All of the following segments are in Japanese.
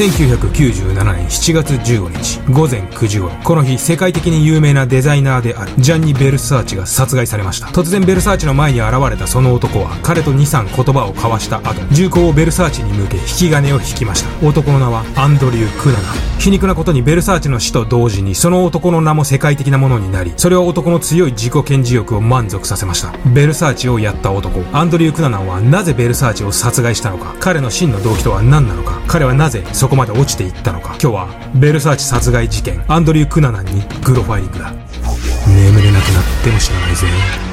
1997年7月15日午前9時頃。この日世界的に有名なデザイナーであるジャンニ・ベルサーチが殺害されました。突然ベルサーチの前に現れたその男は彼と23言葉を交わした後銃口をベルサーチに向け引き金を引きました。男の名はアンドリュー・クナナン。皮肉なことにベルサーチの死と同時にその男の名も世界的なものになりそれは男の強い自己顕示欲を満足させました。ベルサーチをやった男アンドリュー・クナナンはなぜベルサーチを殺害したのか。彼の真の動機とは何なのか。彼はなぜそこまで落ちていったのか。今日はベルサーチ殺害事件。アンドリュー・クナナンにプロファイリングだ。眠れなくなっても知らないぜ。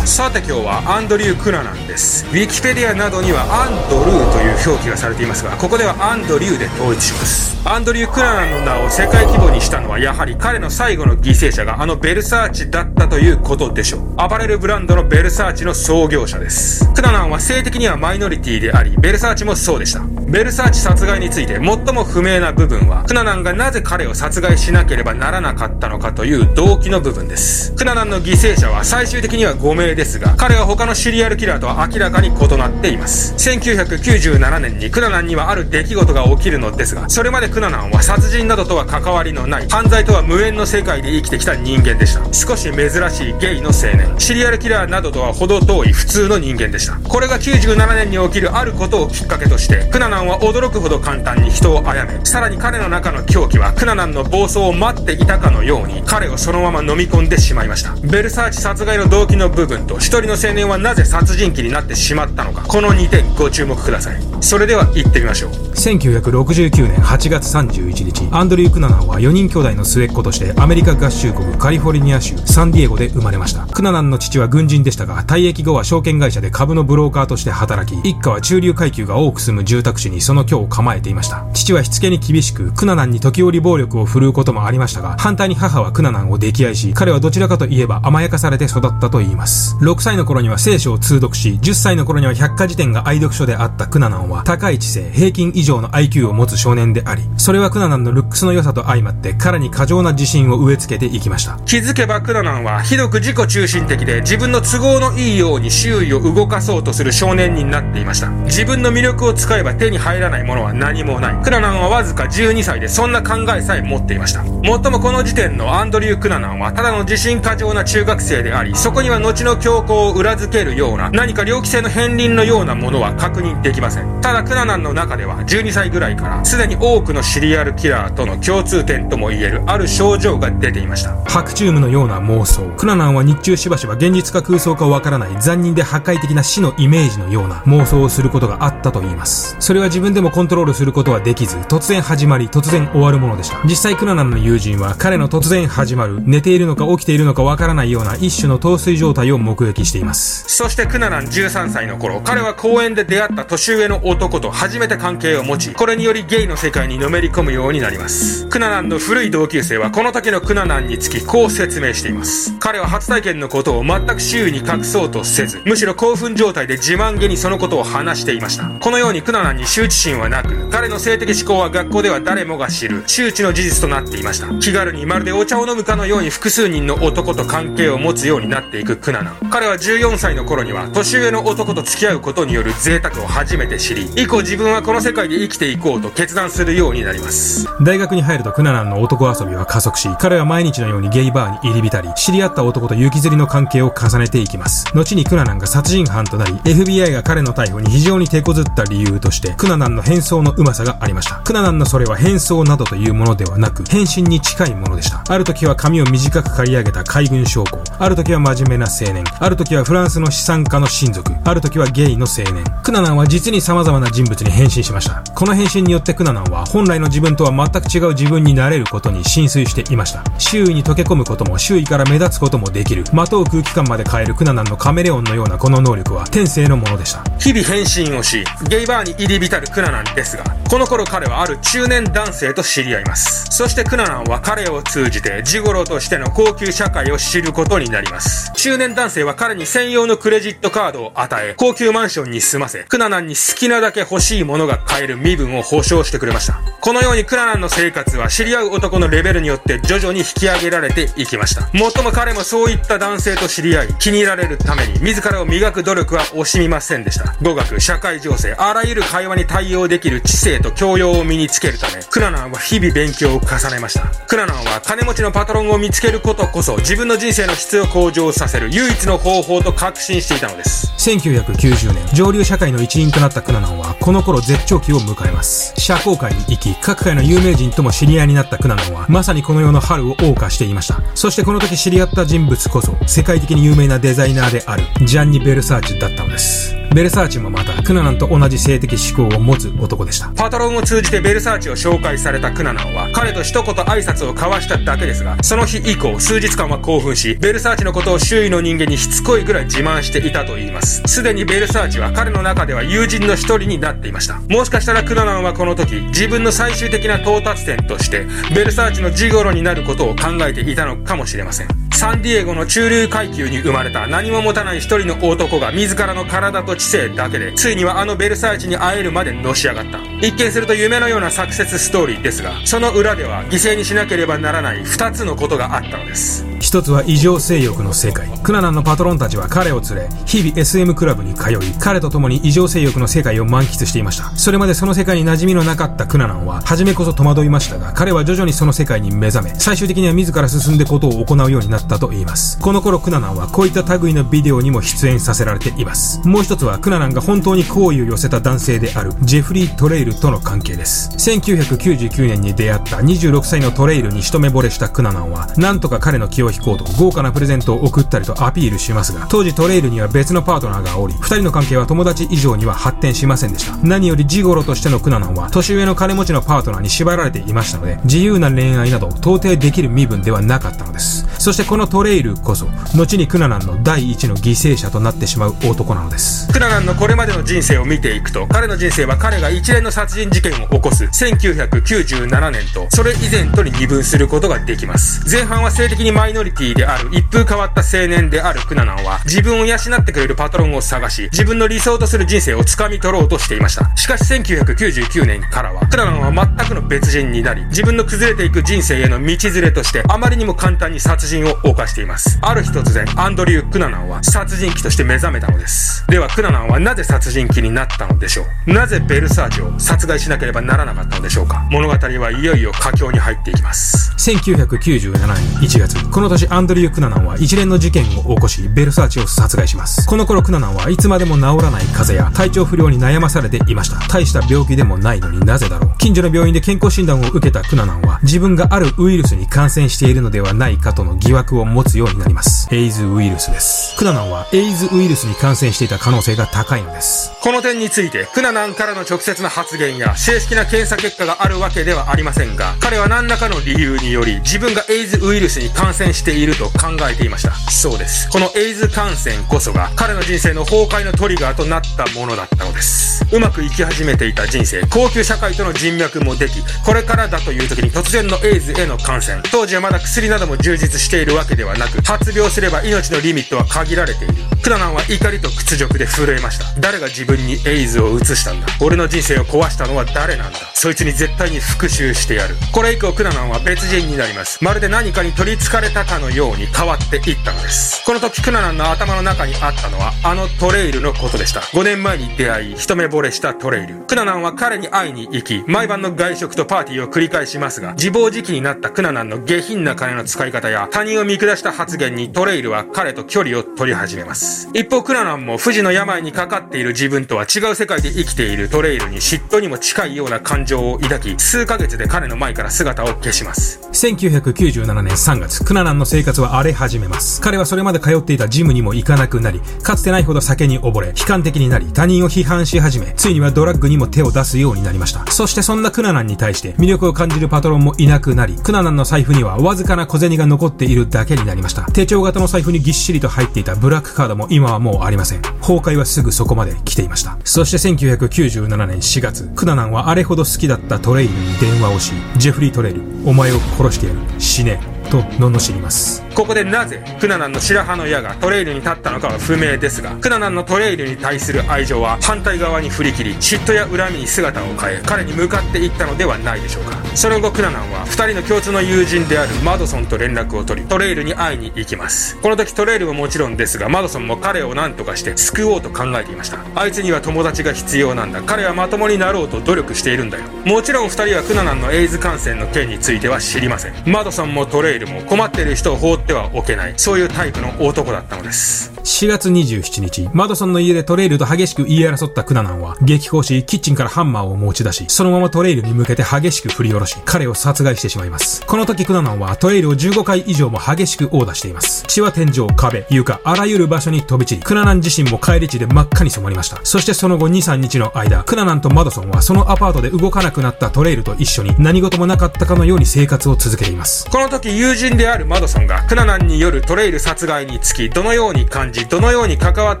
さて今日はアンドリュー・クナナンです。ウィキペディアなどにはアンドルーという表記がされていますがここではアンドリューで統一します。アンドリュー・クナナンの名を世界規模にしたのはやはり彼の最後の犠牲者があのベルサーチだったということでしょう。アパレルブランドのベルサーチの創業者です。クナナンは性的にはマイノリティでありベルサーチもそうでした。ベルサーチ殺害について最も不明な部分はクナナンがなぜ彼を殺害しなければならなかったのかという動機の部分です。クナナンの犠牲者は最終的には5名ですが彼は他のシリアルキラーとは明らかに異なっています。1997年にクナナンにはある出来事が起きるのですがそれまでクナナンは殺人などとは関わりのない犯罪とは無縁の世界で生きてきた人間でした。少し珍しいゲイの青年。シリアルキラーなどとは程遠い普通の人間でした。これが97年に起きるあることをきっかけとしてクナナンは驚くほど簡単に人を殺めさらに彼の中の狂気はクナナンの暴走を待っていたかのように彼をそのまま飲み込んでしまいました。ベルサーチ殺害の動機の部分と一人の青年はなぜ殺人鬼になってしまったのかこの2点ご注目ください。それでは行ってみましょう。1969年8月31日アンドリュー・クナナンは4人兄弟の末っ子としてアメリカ合衆国カリフォルニア州サンディエゴで生まれました。クナナンの父は軍人でしたが退役後は証券会社で株のブローカーとして働き一家は中流階級が多く住む住宅地にその居を構えていました。父はしつけに厳しくクナナンに時折暴力を振るうこともありましたが反対に母はクナナンを溺愛し彼はどちらかといえば甘やかされて育ったといいます。6歳の頃には聖書を通読し10歳の頃には百科事典が愛読書であったクナナンは高い知性平均以上の IQ を持つ少年でありそれはクナナンのルックスの良さと相まって彼に過剰な自信を植え付けていきました。気づけばクナナンはひどく自己中心的で自分の都合のいいように周囲を動かそうとする少年になっていました。自分の魅力を使えば手にに入らないものは何もない。クナナンはわずか12歳でそんな考えさえ持っていました。もっともこの時点のアンドリュー・クナナンはただの自信過剰な中学生でありそこには後の強行を裏付けるような何か猟奇性の片鱗のようなものは確認できませんただクナナンの中では12歳ぐらいからすでに多くのシリアルキラーとの共通点ともいえるある症状が出ていました白チュームのような妄想クナナンは日中しばしば現実か空想かわからない残忍で破壊的な死のイメージのような妄想をすることがあったと言いますそれはは自分でもコントロールすることはできず突然始まり突然終わるものでした。実際クナナンの友人は彼の突然始まる寝ているのか起きているのかわからないような一種の陶酔状態を目撃しています。そしてクナナン13歳の頃彼は公園で出会った年上の男と初めて関係を持ちこれによりゲイの世界にのめり込むようになります。クナナンの古い同級生はこの時のクナナンにつきこう説明しています。彼は初体験のことを全く周囲に隠そうとせずむしろ興奮状態で自慢げにそのことを話していました。このようにクナナンに羞恥心はなく彼の性的思考は学校では誰もが知る。周知の事実となっていました。気軽にまるでお茶を飲むかのように複数人の男と関係を持つようになっていくクナナン彼は14歳の頃には年上の男と付き合うことによる贅沢を初めて知り以降自分はこの世界で生きていこうと決断するようになります。大学に入るとクナナンの男遊びは加速し彼は毎日のようにゲイバーに入り浸り知り合った男と行きずりの関係を重ねていきます。後にクナナンが殺人犯となり FBI が彼の逮捕に非常に手こずった理由としてクナナンの変装のうまさがありました。クナナンのそれは変装などというものではなく変身に近いものでした。ある時は髪を短く刈り上げた海軍将校。ある時は真面目な青年。ある時はフランスの資産家の親族。ある時はゲイの青年。クナナンは実に様々な人物に変身しました。この変身によってクナナンは本来の自分とは全く違う自分になれることに浸水していました。周囲に溶け込むことも周囲から目立つこともできる。まとう空気感まで変えるクナナンのカメレオンのようなこの能力は天性のものでした。日々変身をしゲイバーに入り浸るクナナンですがこの頃彼はある中年男性と知り合います。そしてクナナンは彼を通じてジゴロとしての高級社会を知ることになります。中年男性は彼に専用のクレジットカードを与え高級マンションに住ませクナナンに好きなだけ欲しいものが買える身分を保証してくれました。このようにクナナンの生活は知り合う男のレベルによって徐々に引き上げられていきました。もっとも彼もそういった男性と知り合い気に入られるために自らを磨く努力は惜しみませんでした。語学社会情勢あらゆる会話に対応できる知性と教養を身につけるためクナナンは日々勉強を重ねました。クナナンは金持ちのパトロンを見つけることこそ自分の人生の質を向上させる唯一の方法と確信していたのです。1990年上流社会の一員となったクナナンはこの頃絶頂期を迎えます。社交界に行き各界の有名人とも知り合いになったクナナンはまさにこの世の春を謳歌していました。そしてこの時知り合った人物こそ世界的に有名なデザイナーであるジャンニ・ベルサーチだったのです。ベルサーチもまたクナナンと同じ性的思考を持つ男でした。パトロンを通じてベルサーチを紹介されたクナナンは彼と一言挨拶を交わしただけですがその日以降数日間は興奮しベルサーチのことを周囲の人間にしつこいぐらい自慢していたと言います。すでにベルサーチは彼の中では友人の一人になっていました。もしかしたらクナナンはこの時自分の最終的な到達点としてベルサーチのジゴロになることを考えていたのかもしれません。サンディエゴの中流階級に生まれた何も持たない一人の男が自らの体と知性だけでついにはあのベルサーチに会えるまでのし上がった。一見すると夢のようなサクセスストーリーですがその裏では犠牲にしなければならない二つのことがあったのです。一つは異常性欲の世界。クナナンのパトロンたちは彼を連れ日々 SM クラブに通い彼と共に異常性欲の世界を満喫していました。それまでその世界に馴染みのなかったクナナンは初めこそ戸惑いましたが彼は徐々にその世界に目覚め最終的には自ら進んでことを行うようになったと言います。この頃クナナンはこういった類のビデオにも出演させられています。もう一つはクナナンが本当に好意を寄せた男性であるジェフリー・トレイルとの関係です。1999年に出会った26歳のトレイルに一目惚れしたクナナンはなんとか彼の気を引こうと豪華なプレゼントを送ったりとアピールしますが当時トレイルには別のパートナーがおり二人の関係は友達以上には発展しませんでした。何よりジゴロとしてのクナナンは年上の金持ちのパートナーに縛られていましたので自由な恋愛など到底できる身分ではなかったのです。そしてこのトレイルこそ後にクナナンの第一の犠牲者となってしまう男なのです。クナナンのこれまでの人生を見ていくと彼の人生は彼が一連の殺人事件を起こす1997年とそれ以前とに二分することができます。前半は性的にマイノリティである一風変わった青年であるクナナンは自分を養ってくれるパトロンを探し自分の理想とする人生を掴み取ろうとしていました。しかし1999年からはクナナンは全くの別人になり自分の崩れていく人生への道連れとしてあまりにも簡単に殺人を犯しています。ある日突然アンドリュー・クナナンは殺人鬼として目覚めたのです。ではクナナンはなぜ殺人鬼になったのでしょう。なぜベルサージを殺害しなければならなかったのでしょうか。物語はいよいよ佳境に入っていきます。1997年1月このの年アンドリュー・クナナンは一連の事件を起こしベルサーチを殺害します。この頃クナナンはいつまでも治らない風邪や体調不良に悩まされていました。大した病気でもないのになぜだろう。近所の病院で健康診断を受けたクナナンは自分があるウイルスに感染しているのではないかとの疑惑を持つようになります。エイズウイルスです。クナナンはエイズウイルスに感染していた可能性が高いのです。この点についてクナナンからの直接の発言や正式な検査結果があるわけではありませんが彼は何らかの理由により自分がエイズウイルスに感染していると考えていました。そうです。このエイズ感染こそが彼の人生の崩壊のトリガーとなったものだったのです。うまくいき始めていた人生高級社会との人脈もできこれからだという時に突然のエイズへの感染。当時はまだ薬なども充実しているわけではなく発病すれば命のリミットは限られている。クナナンは怒りと屈辱で震えました。誰が自分にエイズを移したんだ？俺の人生を壊したのは誰なんだ？そいつに絶対に復讐してやる。これ以降クナナンは別人になります。まるで何かに取り憑かれたかのように変わっていったのです。この時クナナンの頭の中にあったのはあのトレイルのことでした。5年前に出会い一目惚れしたトレイル。クナナンは彼に会いに行き毎晩の外食とパーティーを繰り返しますが自暴自棄になったクナナンの下品な金の使い方や他人を見下した発言にトレイルは彼と距離を取り始めます。一方クナナンも不治の病にかかっている自分とは違う世界で生きているトレイルに嫉妬にも近いような感情を抱き数ヶ月で彼の前から姿を消します。1997年3月クナナンの生活は荒れ始めます彼はそれまで通っていたジムにも行かなくなりかつてないほど酒に溺れ悲観的になり他人を批判し始めついにはドラッグにも手を出すようになりましたそしてそんなクナナンに対して魅力を感じるパトロンもいなくなりクナナンの財布にはわずかな小銭が残っているだけになりました手帳型の財布にぎっしりと入っていたブラックカードも今はもうありません。崩壊はすぐそこまで来ていました。そして1997年4月、クナナンはあれほど好きだったトレイルに電話をし、ジェフリー・トレイル、お前を殺してやる。死ね。と罵ります。ここでなぜクナナンの白羽の矢がトレイルに立ったのかは不明ですがクナナンのトレイルに対する愛情は反対側に振り切り嫉妬や恨みに姿を変え彼に向かっていったのではないでしょうか。その後クナナンは2人の共通の友人であるマドソンと連絡を取りトレイルに会いに行きます。この時トレイルももちろんですがマドソンも彼を何とかして救おうと考えていました。あいつには友達が必要なんだ。彼はまともになろうと努力しているんだよ。もちろん2人はクナナンのエイズ感染の件については知りません。マドソンもトレイルも困っている人を放ってはおけないそういうタイプの男だったのです。4月27日、マドソンの家でトレイルと激しく言い争ったクナナンは、激高し、キッチンからハンマーを持ち出し、そのままトレイルに向けて激しく振り下ろし、彼を殺害してしまいます。この時クナナンはトレイルを15回以上も激しく殴打しています。血は天井、壁、床、あらゆる場所に飛び散り、クナナン自身も帰り地で真っ赤に染まりました。そしてその後2、3日の間、クナナンとマドソンはそのアパートで動かなくなったトレイルと一緒に何事もなかったかのように生活を続けています。この時友人であるマドソンがクナナンによるトレイル殺害につき、どのように感じ、どのように関わっ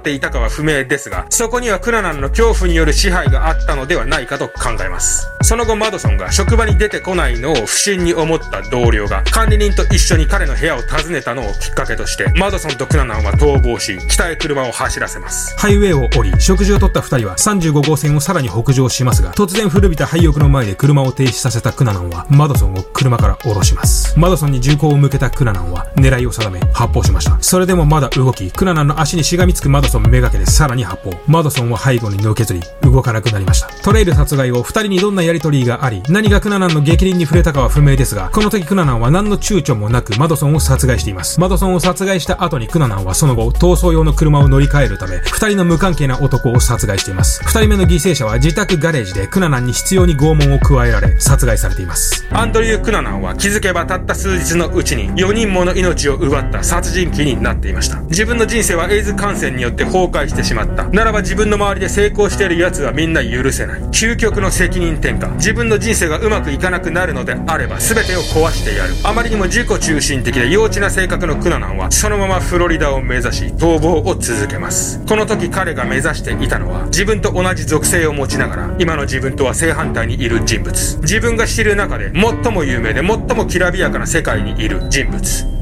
ていたかは不明ですが、そこにはクラナンの恐怖による支配があったのではないかと考えます。その後マドソンが職場に出てこないのを不審に思った同僚が管理人と一緒に彼の部屋を訪ねたのをきっかけとして、マドソンとクラナンは逃亡し、北へ車を走らせます。ハイウェイを降り、食事を取った二人は35号線をさらに北上しますが、突然古びた廃屋の前で車を停止させたクナナンは、マドソンを車から降ろします。マドソンに銃口を向けたクナナンは、狙いを定め、発砲しました。それでもまだ動き、クナナンの足にしがみつくマドソンめがけてさらに発砲。マドソンは背後にのけずり、動かなくなりました。トレイル殺害後、二人にどんなやりとりがあり、何がクナナンの激鱗に触れたかは不明ですが、この時クナナンは何の躊躇もなくマドソンを殺害しています。マドソンを殺害した後にクナナンはその後、逃走用の車を乗り換えるため、二人の無関係な男を殺害しています。二人目の犠牲者は自宅ガレージでクナナンに必要に拷問を加えられ、殺害されています。アンドリュー・クナナンは気づけばたった数日のうちに4人もの命を奪った殺人鬼になっていました。自分の人生はエイズ感染によって崩壊してしまった。ならば自分の周りで成功している奴はみんな許せない。究極の責任転嫁。自分の人生がうまくいかなくなるのであれば全てを壊してやる。あまりにも自己中心的で幼稚な性格のクナナンはそのままフロリダを目指し逃亡を続けます。この時彼が目指していたのは自分と同じ属性を持ちながら今の自分とは正反対にいる人物。自分が知る中で最も有名で最もきらびやかな世界にいる人物。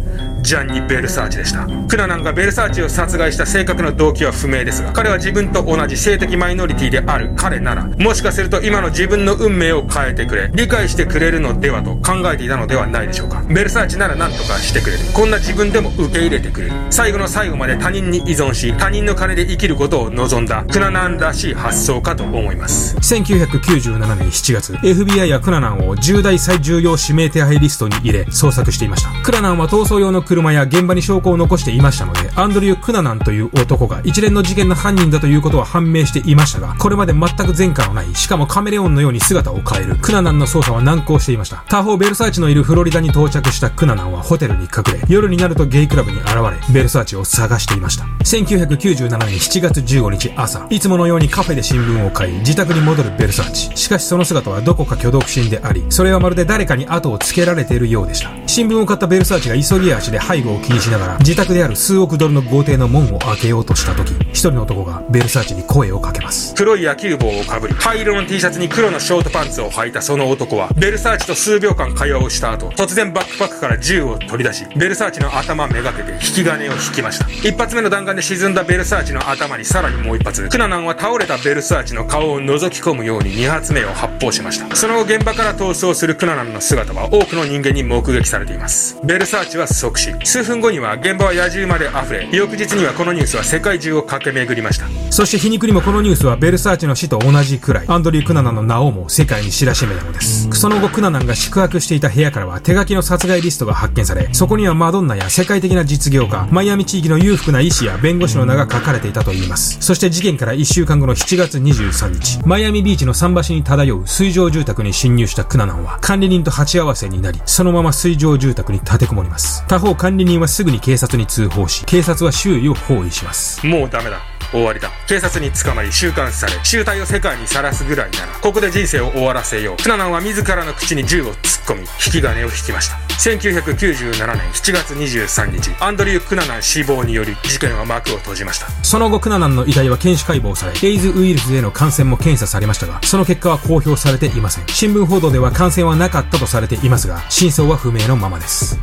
ジャンニ・ベルサーチでした。クナナンがベルサーチを殺害した正確な動機は不明ですが、彼は自分と同じ性的マイノリティである彼なら、もしかすると今の自分の運命を変えてくれ、理解してくれるのではと考えていたのではないでしょうか。ベルサーチなら何とかしてくれる。こんな自分でも受け入れてくれる。最後の最後まで他人に依存し、他人の金で生きることを望んだクナナンらしい発想かと思います。1997年7月、FBI やクナナンを重大最重要指名手配リストに入れ、捜索していました。クナナンは逃走用の車車や現場に証拠を残していましたので、アンドリュー・クナナンという男が一連の事件の犯人だということは判明していましたが、これまで全く前科のない、しかもカメレオンのように姿を変えるクナナンの捜査は難航していました。他方、ベルサーチのいるフロリダに到着したクナナンはホテルに隠れ、夜になるとゲイクラブに現れ、ベルサーチを探していました。1997年7月15日朝、いつものようにカフェで新聞を買い、自宅に戻るベルサーチ。しかしその姿はどこか挙動不審であり、それはまるで誰かに後をつけられているようでした。新聞を買ったベルサーチが急ぎ足で背後を気にしながら、自宅である数億ドルの豪邸の門を開けようとした時、一人の男がベルサーチに声をかけます。黒い野球帽をかぶり、灰色の T シャツに黒のショートパンツを履いたその男は、ベルサーチと数秒間会話をした後、突然バックパックから銃を取り出し、ベルサーチの頭めがけて引き金を引きました。一発目の弾丸で沈んだベルサーチの頭にさらにもう一発、クナナンは倒れたベルサーチの顔を覗き込むように2発目を発砲しました。その後現場から逃走するクナナンの姿は多くの人間に目撃されています。ベルサーチは即死。数分後には現場は野次馬で溢れ、翌日にはこのニュースは世界中を駆け巡りました。そして皮肉にもこのニュースはベルサーチの死と同じくらい、アンドリュー・クナナンの名をも世界に知らしめたのです。その後クナナンが宿泊していた部屋からは手書きの殺害リストが発見され、そこにはマドンナや世界的な実業家、マイアミ地域の裕福な医師や弁護士の名が書かれていたといいます。そして事件から1週間後の7月23日、マイアミビーチの桟橋に漂う水上住宅に侵入したクナナンは、管理人と鉢合わせになり、そのまま水上住宅に立てこもります。他方管理人はすぐに警察に通報し、警察は周囲を包囲します。もうダメだ。終わりだ。警察に捕まり収監され、集体を世界にさらすぐらいなら、ここで人生を終わらせよう。クナナンは自らの口に銃を突っ込み、引き金を引きました。1997年7月23日、アンドリュー・クナナン死亡により、事件は幕を閉じました。その後、クナナンの遺体は検視解剖され、エイズウイルスへの感染も検査されましたが、その結果は公表されていません。新聞報道では感染はなかったとされていますが、真相は不明のままです。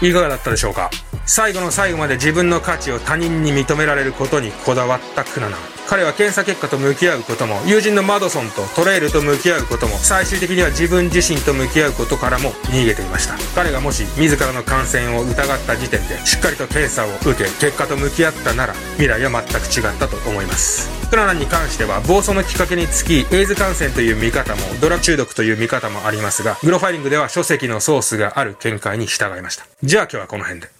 いかがだったでしょうか？最後の最後まで自分の価値を他人に認められることにこだわったクナナ。彼は検査結果と向き合うことも、友人のマドソンとトレイルと向き合うことも、最終的には自分自身と向き合うことからも逃げていました。彼がもし自らの感染を疑った時点で、しっかりと検査を受け、結果と向き合ったなら、未来は全く違ったと思います。クラナに関しては、暴走のきっかけにつき、エイズ感染という見方も、ドラ中毒という見方もありますが、グロファイリングでは書籍のソースがある見解に従いました。じゃあ今日はこの辺で。